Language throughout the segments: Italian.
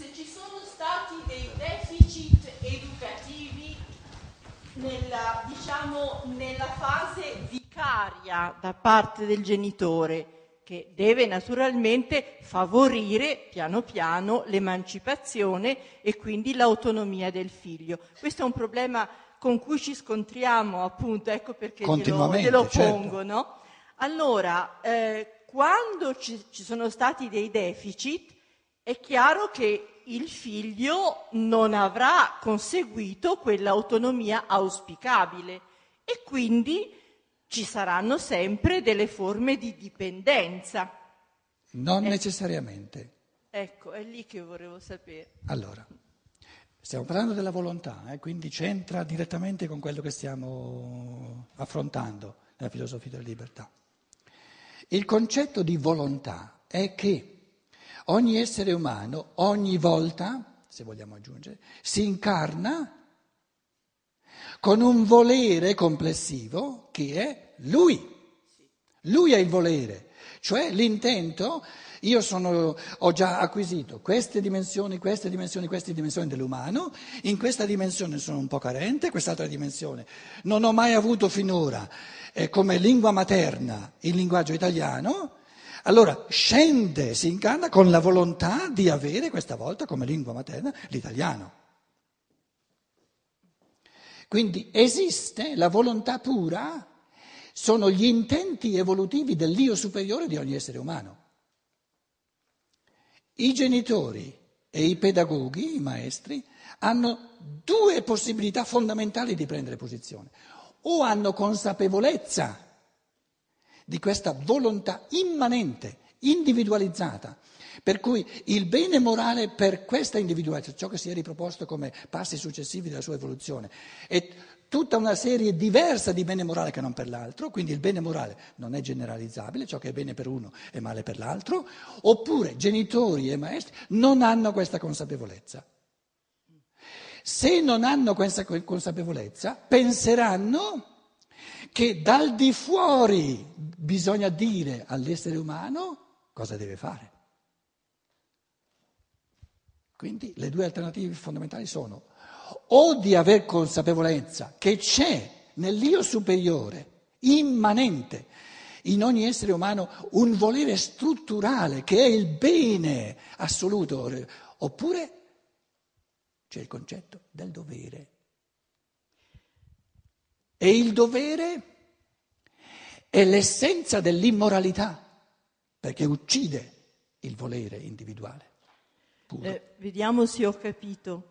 se ci sono stati dei deficit educativi nella, diciamo, nella fase vicaria da parte del genitore, che deve naturalmente favorire piano piano l'emancipazione e quindi l'autonomia del figlio. Questo è un problema con cui ci scontriamo, appunto, ecco perché glielo, glielo certo. pongo, no? Allora, eh, quando ci, ci sono stati dei deficit, è chiaro che il figlio non avrà conseguito quell'autonomia auspicabile e quindi ci saranno sempre delle forme di dipendenza. Non Eh. necessariamente. Ecco, è lì che volevo sapere. Allora, stiamo parlando della volontà, eh, quindi c'entra direttamente con quello che stiamo affrontando nella filosofia della libertà. Il concetto di volontà è che ogni essere umano, ogni volta, se vogliamo aggiungere, si incarna con un volere complessivo che è lui. Lui è il volere, cioè l'intento, io sono, ho già acquisito queste dimensioni, queste dimensioni, queste dimensioni dell'umano, in questa dimensione sono un po' carente, quest'altra dimensione non ho mai avuto finora eh, come lingua materna il linguaggio italiano, allora scende, si incarna con la volontà di avere questa volta come lingua materna l'italiano. Quindi esiste la volontà pura, sono gli intenti evolutivi dell'io superiore di ogni essere umano. I genitori e i pedagoghi, i maestri, hanno due possibilità fondamentali di prendere posizione. O hanno consapevolezza di questa volontà immanente, individualizzata, per cui il bene morale per questa individualità, ciò che si è riproposto come passi successivi della sua evoluzione, è tutta una serie diversa di bene morale che non per l'altro, quindi il bene morale non è generalizzabile, ciò che è bene per uno è male per l'altro, oppure genitori e maestri non hanno questa consapevolezza. Se non hanno questa consapevolezza, penseranno che dal di fuori bisogna dire all'essere umano cosa deve fare. Quindi le due alternative fondamentali sono o di aver consapevolezza che c'è nell'io superiore, immanente, in ogni essere umano un volere strutturale che è il bene assoluto, oppure c'è il concetto del dovere. E il dovere è l'essenza dell'immoralità, perché uccide il volere individuale. Eh, vediamo se ho capito.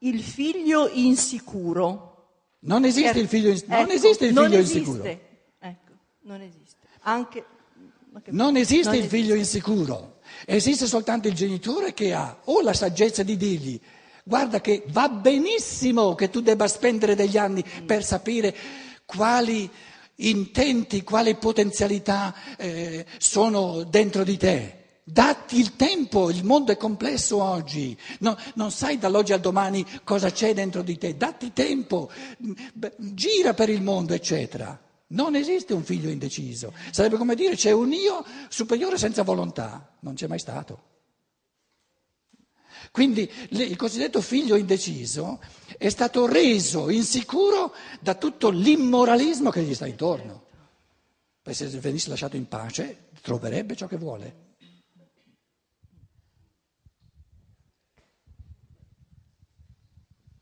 Il figlio insicuro. Non esiste Ecco, il figlio, in- non ecco, esiste il non figlio esiste. insicuro. Ecco, non esiste. Anche. Non esiste Non il figlio insicuro, esiste soltanto il genitore che ha o la saggezza di dirgli guarda che va benissimo che tu debba spendere degli anni per sapere quali intenti, quali potenzialità eh, sono dentro di te. Datti il tempo, il mondo è complesso oggi, No, non sai dall'oggi al domani cosa c'è dentro di te, datti tempo, Beh, gira per il mondo, eccetera. Non esiste un figlio indeciso, sarebbe come dire c'è un io superiore senza volontà, non c'è mai stato. Quindi il cosiddetto figlio indeciso è stato reso insicuro da tutto l'immoralismo che gli sta intorno. Perché se venisse lasciato in pace troverebbe ciò che vuole.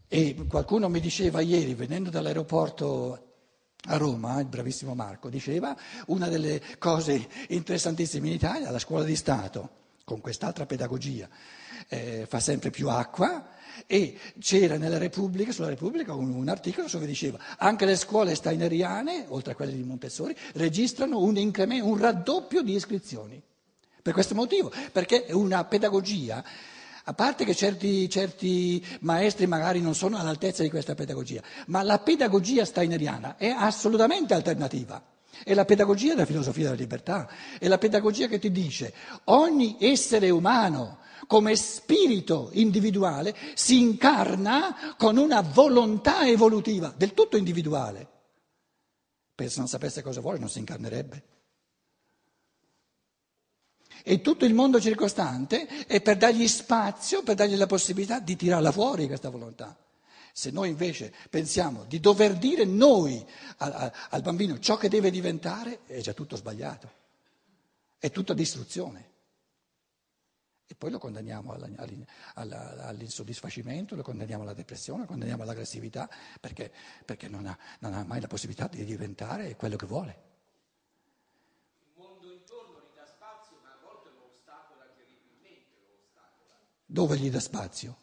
E qualcuno mi diceva ieri, venendo dall'aeroporto a Roma, il bravissimo Marco, diceva una delle cose interessantissime in Italia, la scuola di Stato, con quest'altra pedagogia, eh, fa sempre più acqua e c'era Repubblica, sulla Repubblica un, un articolo dove diceva anche le scuole steineriane, oltre a quelle di Montessori, registrano un, incremento, un raddoppio di iscrizioni. Per questo motivo, perché è una pedagogia, a parte che certi, certi maestri magari non sono all'altezza di questa pedagogia, ma la pedagogia steineriana è assolutamente alternativa. È la pedagogia della filosofia della libertà, è la pedagogia che ti dice ogni essere umano come spirito individuale si incarna con una volontà evolutiva del tutto individuale. Perché se non sapesse cosa vuole non si incarnerebbe. E tutto il mondo circostante è per dargli spazio, per dargli la possibilità di tirarla fuori questa volontà. Se noi invece pensiamo di dover dire noi al, al bambino ciò che deve diventare, è già tutto sbagliato, è tutta distruzione. E poi lo condanniamo all'insoddisfacimento, lo condanniamo alla depressione, lo condanniamo all'aggressività, perché, perché non, ha, non, ha, mai la possibilità di diventare quello che vuole. Il mondo intorno gli dà spazio, ma a volte lo ostacola terribilmente. Lo ostacola. Dove gli dà spazio?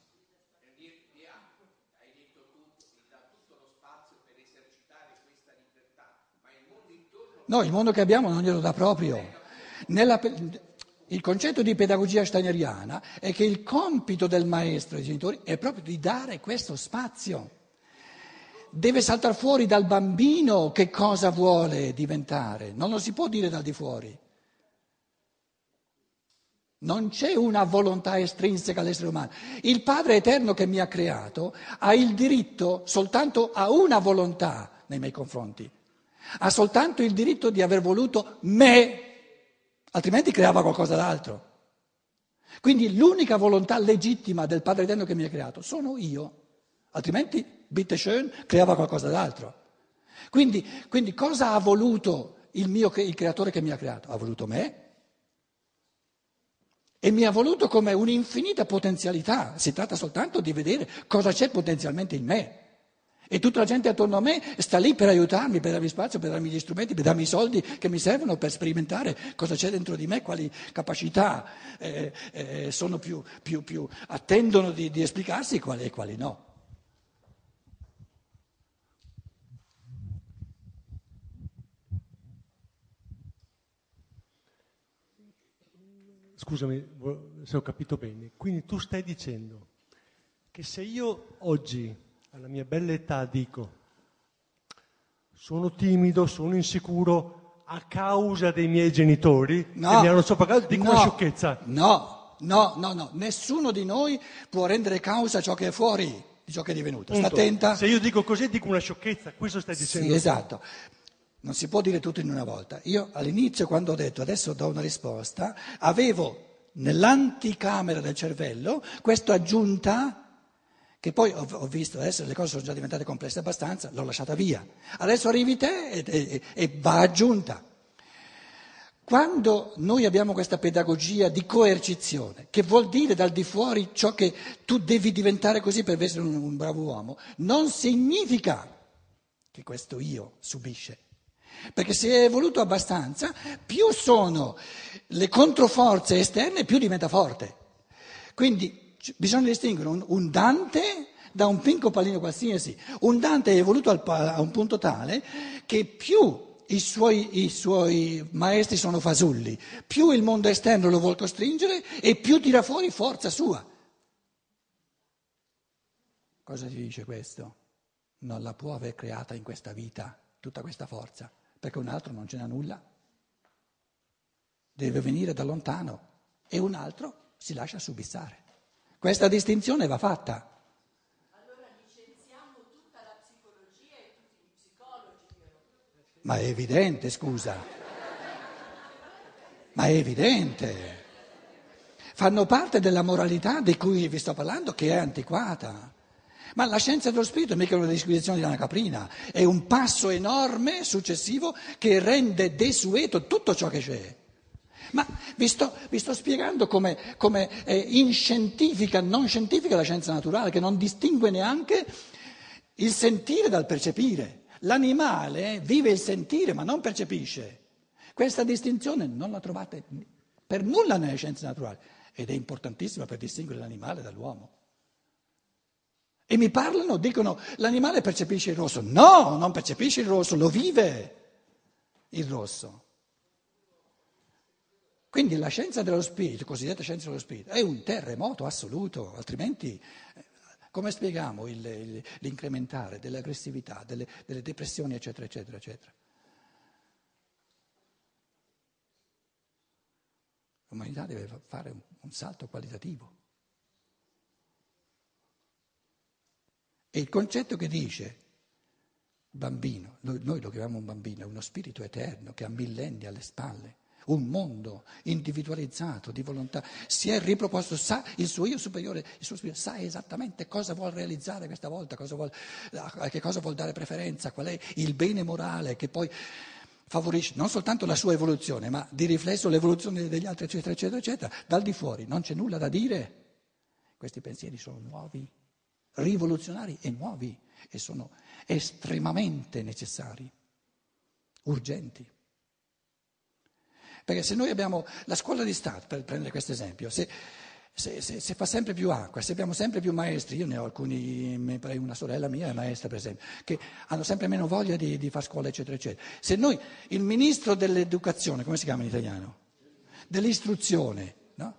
No, il mondo che abbiamo non glielo dà proprio. Nella, il concetto di pedagogia steineriana è che il compito del maestro e dei genitori è proprio di dare questo spazio. Deve saltare fuori dal bambino che cosa vuole diventare, non lo si può dire dal di fuori. Non c'è una volontà estrinseca all'essere umano. Il Padre eterno che mi ha creato ha il diritto soltanto a una volontà nei miei confronti. Ha soltanto il diritto di aver voluto me altrimenti creava qualcosa d'altro. Quindi l'unica volontà legittima del Padre Eterno che mi ha creato sono io, altrimenti, bitte schön, creava qualcosa d'altro. Quindi, quindi cosa ha voluto il, mio, il creatore che mi ha creato? Ha voluto me e mi ha voluto come un'infinita potenzialità, si tratta soltanto di vedere cosa c'è potenzialmente in me. E tutta la gente attorno a me sta lì per aiutarmi, per darmi spazio, per darmi gli strumenti, per darmi i soldi che mi servono per sperimentare cosa c'è dentro di me, quali capacità eh, eh, sono più, più, più attendono di, di esplicarsi quali, e quali no. Scusami se ho capito bene, quindi tu stai dicendo che se io oggi alla mia bella età dico, sono timido, sono insicuro a causa dei miei genitori no, che mi hanno soppagato, dico no, una sciocchezza. No, no, no, no, nessuno di noi può rendere causa ciò che è fuori di ciò che è divenuto. Sta attenta. Se io dico così dico una sciocchezza, questo stai dicendo. Sì, esatto. Non si può dire tutto in una volta. Io all'inizio, quando ho detto adesso do una risposta, avevo nell'anticamera del cervello questa aggiunta che poi ho, ho, visto adesso le cose sono già diventate complesse abbastanza, l'ho lasciata via. Adesso arrivi te e, e, e va aggiunta. Quando noi abbiamo questa pedagogia di coercizione, che vuol dire dal di fuori ciò che tu devi diventare così per essere un, un bravo uomo, non significa che questo io subisce. Perché se è evoluto abbastanza, più sono le controforze esterne, più diventa forte. Quindi bisogna distinguere un, un, Dante da un pinco pallino qualsiasi. Un Dante è evoluto al, a un punto tale che più i suoi, i suoi, maestri sono fasulli, più il mondo esterno lo vuole costringere e più tira fuori forza sua. Cosa ci dice questo? Non la può aver creata in questa vita tutta questa forza, perché un altro non ce n'ha nulla. Deve venire da lontano e un altro si lascia subissare. Questa distinzione va fatta. Allora licenziamo tutta la psicologia e tutti gli psicologi. Ma è evidente, scusa. Ma è evidente. Fanno parte della moralità di cui vi sto parlando che è antiquata. Ma la scienza dello spirito è mica una disquisizione di una caprina, è un passo enorme successivo che rende desueto tutto ciò che c'è. Ma vi sto, vi sto spiegando come, come è inscientifica, non scientifica la scienza naturale, che non distingue neanche il sentire dal percepire. L'animale vive il sentire ma non percepisce. Questa distinzione non la trovate per nulla nelle scienze naturali ed è importantissima per distinguere l'animale dall'uomo. E mi parlano, dicono, l'animale percepisce il rosso. No, non percepisce il rosso, lo vive il rosso. Quindi la scienza dello spirito, cosiddetta scienza dello spirito, è un terremoto assoluto, altrimenti eh, come spieghiamo il, il, l'incrementare dell'aggressività, delle, delle depressioni, eccetera, eccetera, eccetera? L'umanità deve fare un, un salto qualitativo. E il concetto che dice bambino, noi, noi lo chiamiamo un bambino, è uno spirito eterno che ha millenni alle spalle un mondo individualizzato di volontà, si è riproposto, sa il suo io superiore, il suo superiore sa esattamente cosa vuole realizzare questa volta, cosa vuol, a che cosa vuol dare preferenza, qual è il bene morale che poi favorisce non soltanto la sua evoluzione, ma di riflesso l'evoluzione degli altri, eccetera, eccetera, eccetera. Dal di fuori non c'è nulla da dire. Questi pensieri sono nuovi, rivoluzionari e nuovi e sono estremamente necessari, urgenti. Perché se noi abbiamo la scuola di Stato, per prendere questo esempio, se, se, se, se, fa sempre più acqua, se abbiamo sempre più maestri, io ne ho alcuni, una sorella mia è maestra per esempio, che hanno sempre meno voglia di, di fare scuola, eccetera, eccetera. Se noi, il ministro dell'educazione, come si chiama in italiano? Dell'istruzione, no?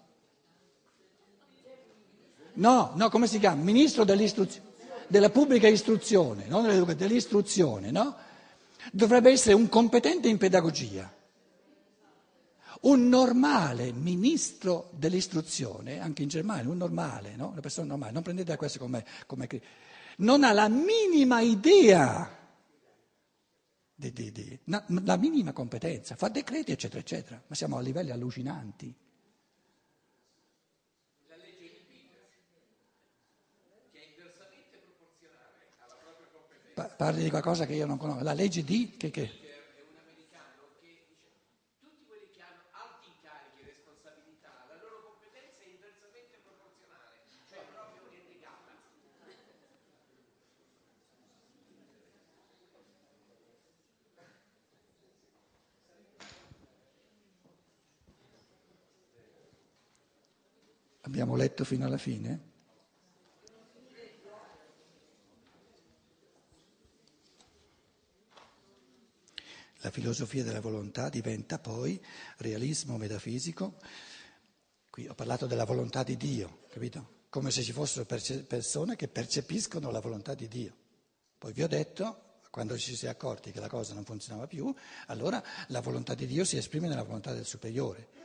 No, no, come si chiama? Ministro dell'istruzione, della pubblica istruzione, non dell'istruzione, no? Dovrebbe essere un competente in pedagogia. Un normale ministro dell'istruzione, anche in Germania, un normale, no? una persona normale, non prendete questo come, come non ha la minima idea, di, di, di, na, la minima competenza, fa decreti eccetera eccetera, ma siamo a livelli allucinanti. La legge Peter, che è inversamente proporzionale alla propria competenza. Pa- parli di qualcosa che io non conosco, la legge di che? che? Abbiamo letto fino alla fine? La filosofia della volontà diventa poi realismo metafisico. Qui ho parlato della volontà di Dio, capito? Come se ci fossero persone che percepiscono la volontà di Dio. Poi vi ho detto, quando ci si è accorti che la cosa non funzionava più, allora la volontà di Dio si esprime nella volontà del superiore.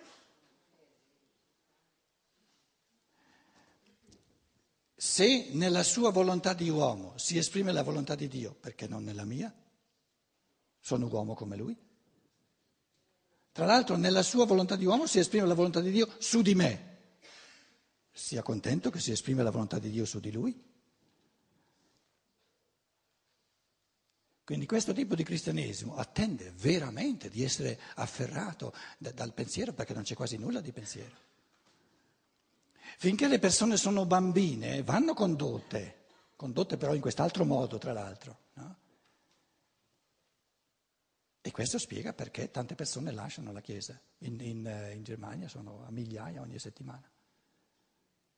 Se nella sua volontà di uomo si esprime la volontà di Dio, perché non nella mia? Sono uomo come lui. Tra l'altro nella sua volontà di uomo si esprime la volontà di Dio su di me. Sia contento che si esprime la volontà di Dio su di lui. Quindi questo tipo di cristianesimo attende veramente di essere afferrato da, dal pensiero perché non c'è quasi nulla di pensiero. Finché le persone sono bambine vanno condotte, condotte però in quest'altro modo, tra l'altro. No? E questo spiega perché tante persone lasciano la Chiesa. In, in, eh, in Germania sono a migliaia ogni settimana,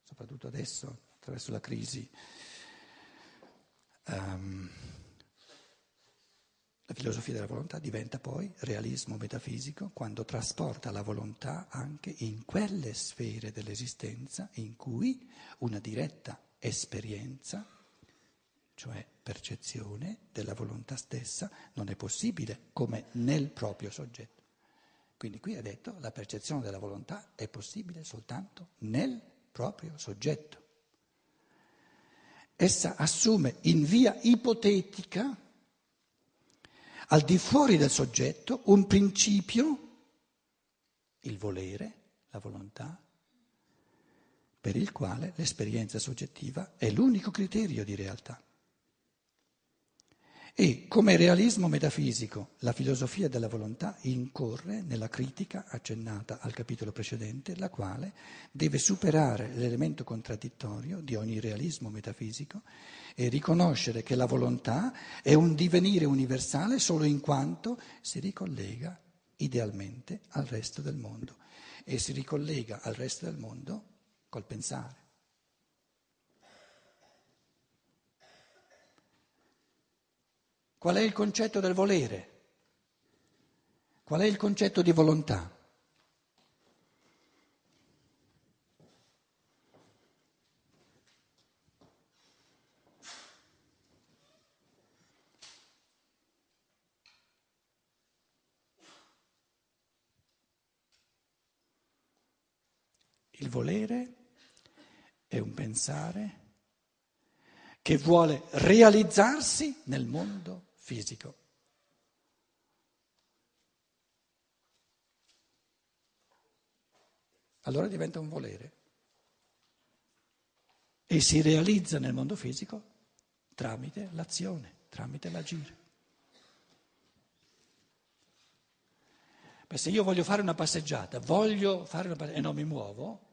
soprattutto adesso, attraverso la crisi. Um, la filosofia della volontà diventa poi realismo metafisico quando trasporta la volontà anche in quelle sfere dell'esistenza in cui una diretta esperienza, cioè percezione della volontà stessa, non è possibile come nel proprio soggetto. Quindi qui ha detto la percezione della volontà è possibile soltanto nel proprio soggetto. Essa assume in via ipotetica al di fuori del soggetto un principio, il volere, la volontà, per il quale l'esperienza soggettiva è l'unico criterio di realtà. E come realismo metafisico la filosofia della volontà incorre nella critica accennata al capitolo precedente, la quale deve superare l'elemento contraddittorio di ogni realismo metafisico e riconoscere che la volontà è un divenire universale solo in quanto si ricollega idealmente al resto del mondo e si ricollega al resto del mondo col pensare. Qual è il concetto del volere? Qual è il concetto di volontà? Il volere è un pensare che vuole realizzarsi nel mondo fisico. allora diventa un volere e si realizza nel mondo fisico tramite l'azione, tramite l'agire. Beh, se io voglio fare una passeggiata, voglio fare una passeggiata e non mi muovo,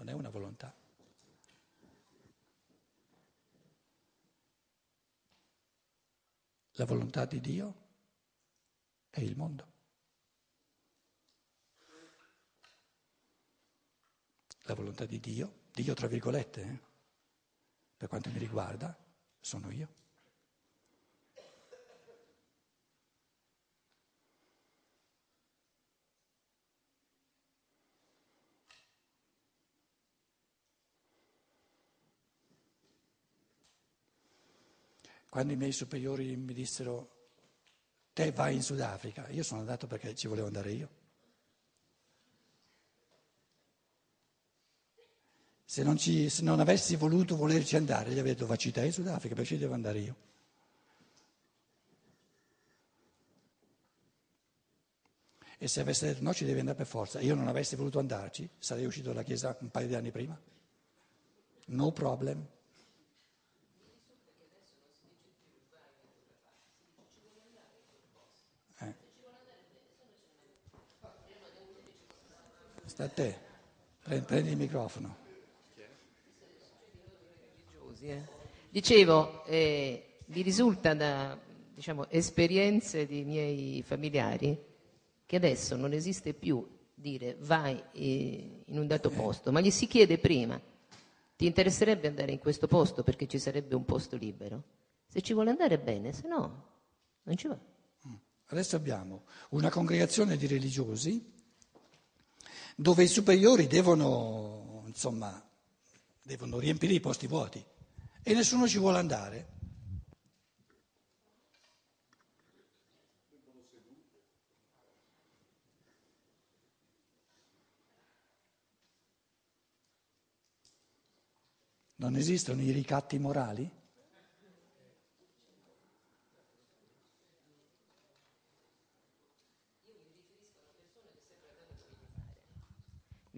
non è una volontà. La volontà di Dio è il mondo. La volontà di Dio, Dio tra virgolette, eh? per quanto mi riguarda, sono io. Quando i miei superiori mi dissero te vai in Sudafrica, io sono andato perché ci volevo andare io. Se non, ci, se non avessi voluto volerci andare, gli avrei detto facci te in Sudafrica, perché ci devo andare io. E se avesse detto no, ci devi andare per forza, io non avessi voluto andarci, sarei uscito dalla chiesa un paio di anni prima. No problem. Sta a te, prendi il microfono. Eh. Dicevo, eh, mi risulta da diciamo, esperienze di miei familiari che adesso non esiste più dire vai eh, in un dato posto, ma gli si chiede prima, ti interesserebbe andare in questo posto perché ci sarebbe un posto libero? Se ci vuole andare bene, se no non ci va. Adesso abbiamo una congregazione di religiosi dove i superiori devono, insomma, devono riempire i posti vuoti e nessuno ci vuole andare. Non esistono i ricatti morali?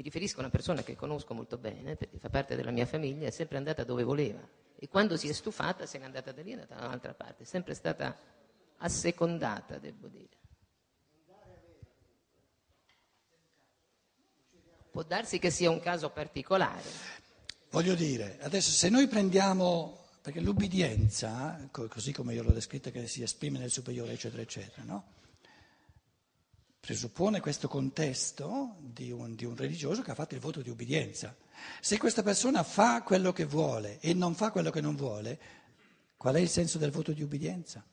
Mi riferisco a una persona che conosco molto bene, perché fa parte della mia famiglia, è sempre andata dove voleva e quando si è stufata se n'è andata da lì e è andata da un'altra parte, è sempre stata assecondata, devo dire. Può darsi che sia un caso particolare. Voglio dire, adesso se noi prendiamo, perché l'ubbidienza, così come io l'ho descritta, che si esprime nel superiore, eccetera, eccetera, no? Presuppone questo contesto di un, di un, religioso che ha fatto il voto di ubbidienza. Se questa persona fa quello che vuole e non fa quello che non vuole, qual è il senso del voto di ubbidienza?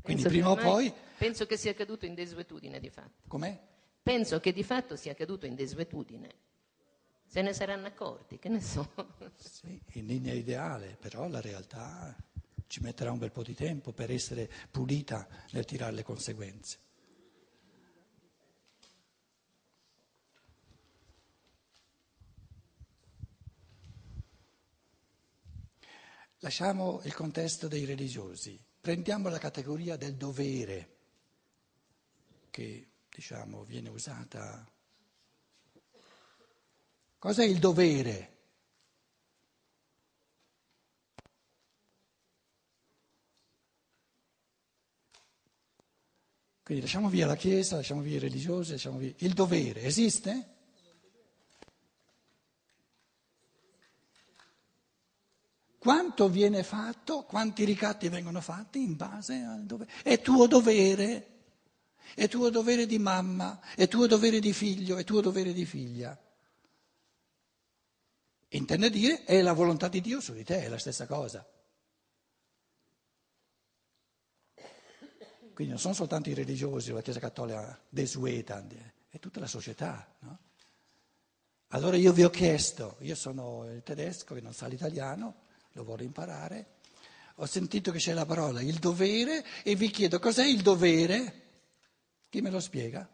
Quindi penso prima o poi... Penso che sia caduto in desuetudine di fatto. Com'è? Penso che di fatto sia caduto in desuetudine. Se ne saranno accorti, che ne so. Sì, in linea ideale, però la realtà ci metterà un bel po' di tempo per essere pulita nel tirare le conseguenze. Lasciamo il contesto dei religiosi, prendiamo la categoria del dovere, che diciamo viene usata. Cos'è il dovere? Quindi lasciamo via la Chiesa, lasciamo via i religiosi, lasciamo via... Il dovere esiste? Quanto viene fatto, quanti ricatti vengono fatti in base al dovere. È tuo dovere, è tuo dovere di mamma, è tuo dovere di figlio, è tuo dovere di figlia. Intende dire, è la volontà di Dio su di te, è la stessa cosa. Quindi non sono soltanto i religiosi la Chiesa Cattolica desueta, è tutta la società. No? Allora io vi ho chiesto, io sono il tedesco che non sa l'italiano, lo vuole imparare. Ho sentito che c'è la parola il dovere e vi chiedo cos'è il dovere? Chi me lo spiega?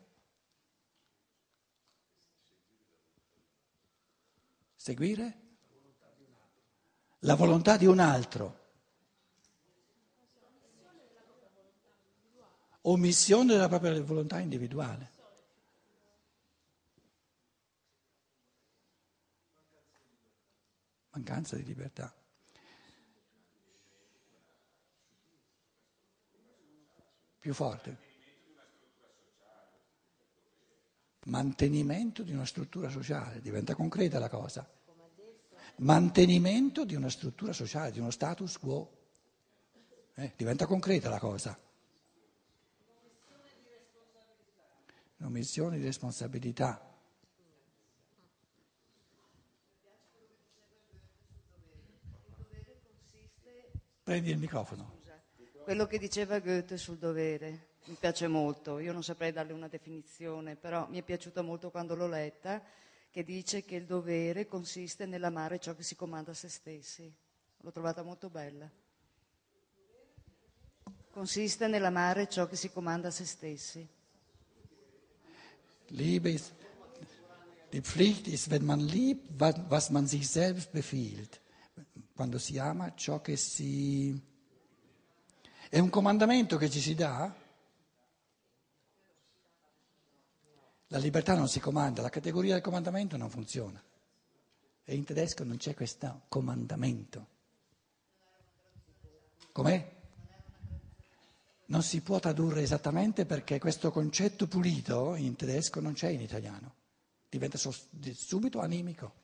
Seguire? La volontà di un altro. Omissione della propria volontà individuale. Mancanza di libertà. Più forte. Mantenimento di una struttura sociale, diventa concreta la cosa. Mantenimento di una struttura sociale, di uno status quo. Eh, diventa concreta la cosa. Un'omissione di responsabilità. Prendi il microfono. Quello che diceva Goethe sul dovere mi piace molto, io non saprei darle una definizione, però mi è piaciuta molto quando l'ho letta, che dice che il dovere consiste nell'amare ciò che si comanda a se stessi. L'ho trovata molto bella. Consiste nell'amare ciò che si comanda a se stessi. Liebe ist, die Pflicht ist, wenn man liebt, wa- was man sich selbst befiehlt. Quando si ama ciò che si... È un comandamento che ci si dà? La libertà non si comanda, la categoria del comandamento non funziona. E in tedesco non c'è questo comandamento. Com'è? Non si può tradurre esattamente perché questo concetto pulito in tedesco non c'è in italiano. Diventa subito animico.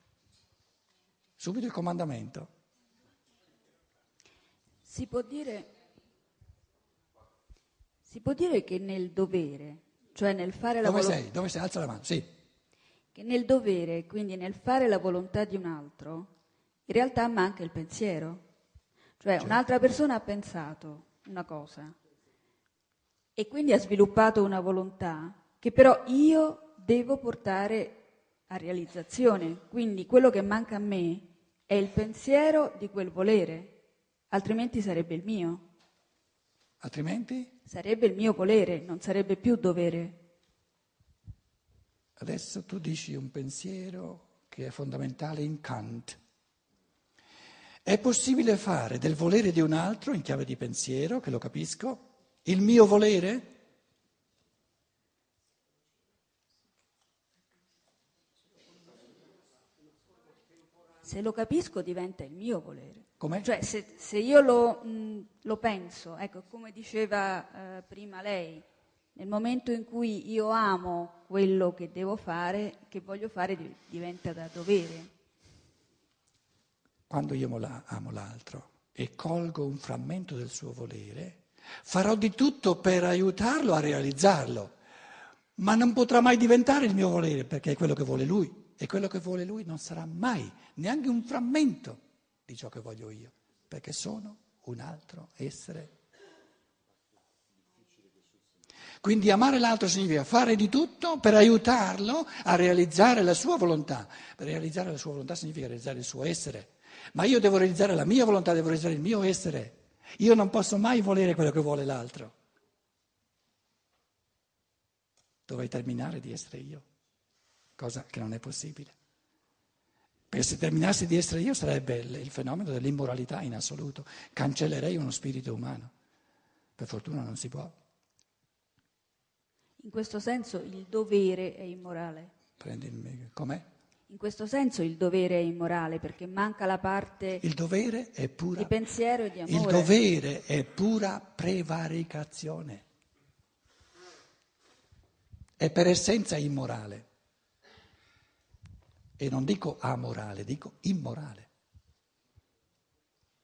Subito il comandamento. Si può dire, si può dire che nel dovere, cioè nel fare la Dove volontà, sei? Dove sei? Alza la mano. Sì. che nel dovere, quindi nel fare la volontà di un altro, in realtà manca il pensiero. Cioè Certo. un'altra persona ha pensato una cosa e quindi ha sviluppato una volontà che però io devo portare a realizzazione. Quindi quello che manca a me è il pensiero di quel volere, altrimenti sarebbe il mio. Altrimenti? Sarebbe il mio volere, non sarebbe più dovere. Adesso tu dici un pensiero che è fondamentale in Kant. È possibile fare del volere di un altro, in chiave di pensiero, che lo capisco, il mio volere? Se lo capisco diventa il mio volere. Com'è? Cioè se, se io lo, mh, lo penso, ecco come diceva eh, prima lei, nel momento in cui io amo quello che devo fare, che voglio fare, di- diventa da dovere. Quando io la- amo l'altro e colgo un frammento del suo volere, farò di tutto per aiutarlo a realizzarlo, ma non potrà mai diventare il mio volere perché è quello che vuole lui e quello che vuole lui non sarà mai neanche un frammento di ciò che voglio io, perché sono un altro essere. Quindi amare l'altro significa fare di tutto per aiutarlo a realizzare la sua volontà. Per realizzare la sua volontà significa realizzare il suo essere. Ma io devo realizzare la mia volontà, devo realizzare il mio essere. Io non posso mai volere quello che vuole l'altro. Dovrei terminare di essere io, cosa che non è possibile. Perché se terminassi di essere io sarebbe il il fenomeno dell'immoralità in assoluto. Cancellerei uno spirito umano. Per fortuna non si può. In questo senso il dovere è immorale. Prendi il micro- Com'è? In questo senso il dovere è immorale perché manca la parte Il dovere è pura. di pensiero e di Il amore. dovere è pura prevaricazione. È per essenza immorale. E non dico amorale, dico immorale.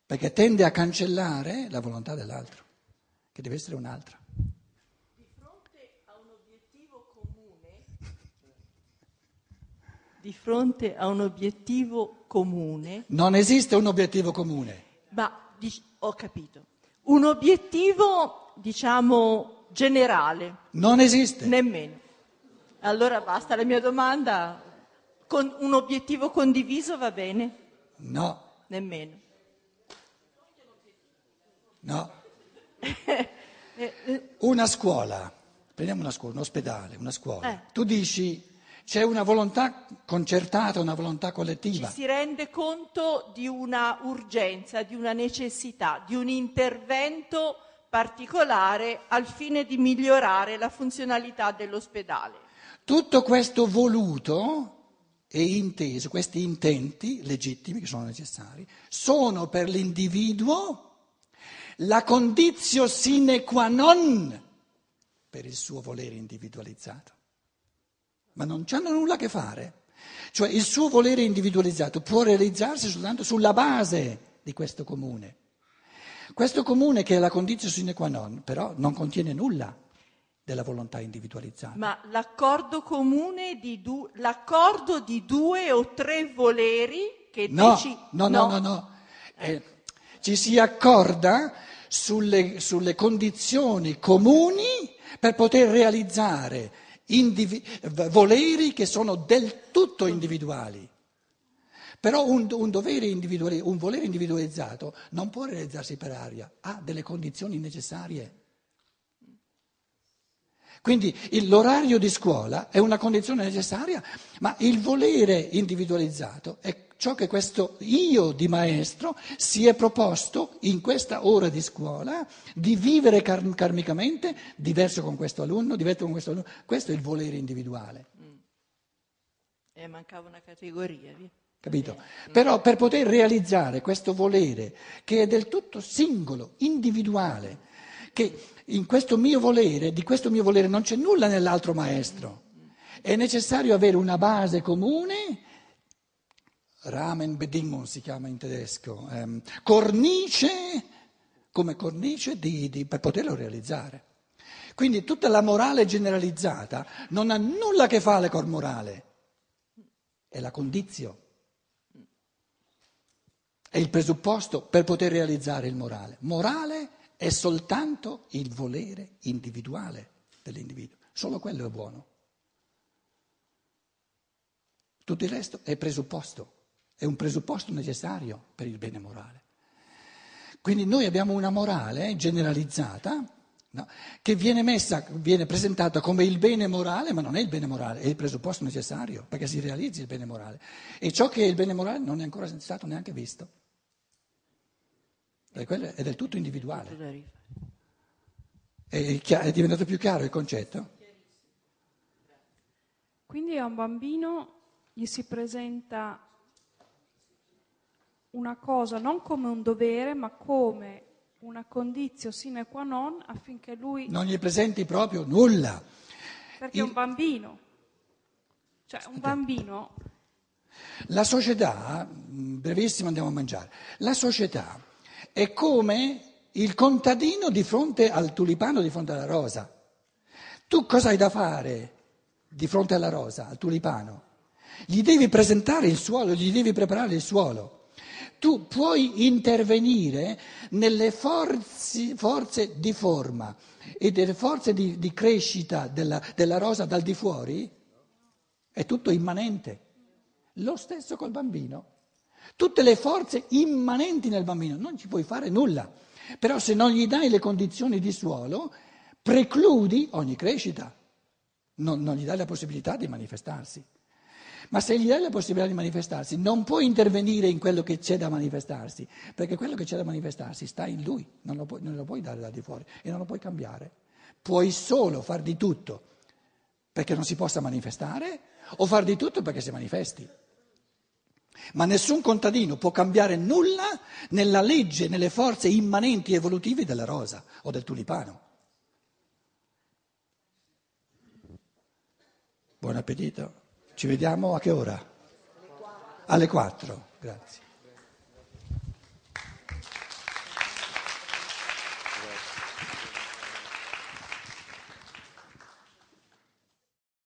Perché tende a cancellare la volontà dell'altro, che deve essere un'altra. Di fronte a un obiettivo comune, di fronte a un obiettivo comune, Non esiste un obiettivo comune. ma ho capito, un obiettivo diciamo generale, Non esiste. nemmeno. Allora basta la mia domanda, con un obiettivo condiviso va bene? No, Nemmeno. no. Eh, eh, Una scuola, prendiamo una scuola, un ospedale, una scuola. Eh. Tu dici c'è una volontà concertata, una volontà ci collettiva. si rende conto di una urgenza, di una necessità, di un intervento particolare al fine di migliorare la funzionalità dell'ospedale. Tutto questo voluto e inteso, questi intenti legittimi che sono necessari, sono per l'individuo la condizio sine qua non per il suo volere individualizzato. Ma non c'hanno nulla a che fare. Cioè il suo volere individualizzato può realizzarsi soltanto sulla base di questo comune. Questo comune che è la condizione sine qua non, però non contiene nulla della volontà individualizzata. Ma l'accordo comune di, du- l'accordo di due o tre voleri che No, deci- no, no, no, no. Eh, ci si accorda sulle, sulle condizioni comuni per poter realizzare indivi- voleri che sono del tutto individuali. Però un, un un volere individualizzato non può realizzarsi per aria, ha delle condizioni necessarie. Quindi l'orario di scuola è una condizione necessaria, ma il volere individualizzato è ciò che questo io di maestro si è proposto in questa ora di scuola di vivere karmicamente diverso con questo alunno, diverso con questo alunno. Questo è il volere individuale. Eh, mancava una categoria. via. Capito? Però per poter realizzare questo volere che è del tutto singolo, individuale, che in questo mio volere, di questo mio volere non c'è nulla nell'altro maestro, è necessario avere una base comune, Rahmenbedingung si chiama in tedesco, ehm, cornice, come cornice di- di- per poterlo realizzare. Quindi tutta la morale generalizzata non ha nulla a che fare col morale, è la condizione è il presupposto per poter realizzare il morale. Morale è soltanto il volere individuale dell'individuo, solo quello è buono. Tutto il resto è presupposto, è un presupposto necessario per il bene morale. Quindi noi abbiamo una morale generalizzata no, che viene messa, viene presentata come il bene morale, ma non è il bene morale, è il presupposto necessario perché si realizzi il bene morale. E ciò che è il bene morale non è ancora stato neanche visto. È del tutto individuale. È, è diventato più chiaro il concetto? Quindi a un bambino gli si presenta una cosa non come un dovere, ma come una condizione sine qua non affinché lui, Non gli presenti proprio nulla. perché il- è un bambino, cioè un bambino La società, mh, brevissimo andiamo a mangiare, la società è come il contadino di fronte al tulipano, di fronte alla rosa. Tu cosa hai da fare di fronte alla rosa, al tulipano? Gli devi presentare il suolo, gli devi preparare il suolo. Tu puoi intervenire nelle forze, forze di forma e delle forze di, di crescita della, della rosa dal di fuori? È tutto immanente. Lo stesso col bambino. Tutte le forze immanenti nel bambino, non ci puoi fare nulla. Però se non gli dai le condizioni di suolo, precludi ogni crescita. Non, non gli dai la possibilità di manifestarsi. Ma se gli dai la possibilità di manifestarsi, non puoi intervenire in quello che c'è da manifestarsi, perché quello che c'è da manifestarsi sta in lui, non lo puoi, non lo puoi dare da di fuori e non lo puoi cambiare. Puoi solo far di tutto perché non si possa manifestare o far di tutto perché si manifesti. Ma nessun contadino può cambiare nulla nella legge, nelle forze immanenti evolutive della rosa o del tulipano. Buon appetito. Ci vediamo a che ora? Alle 4. Grazie.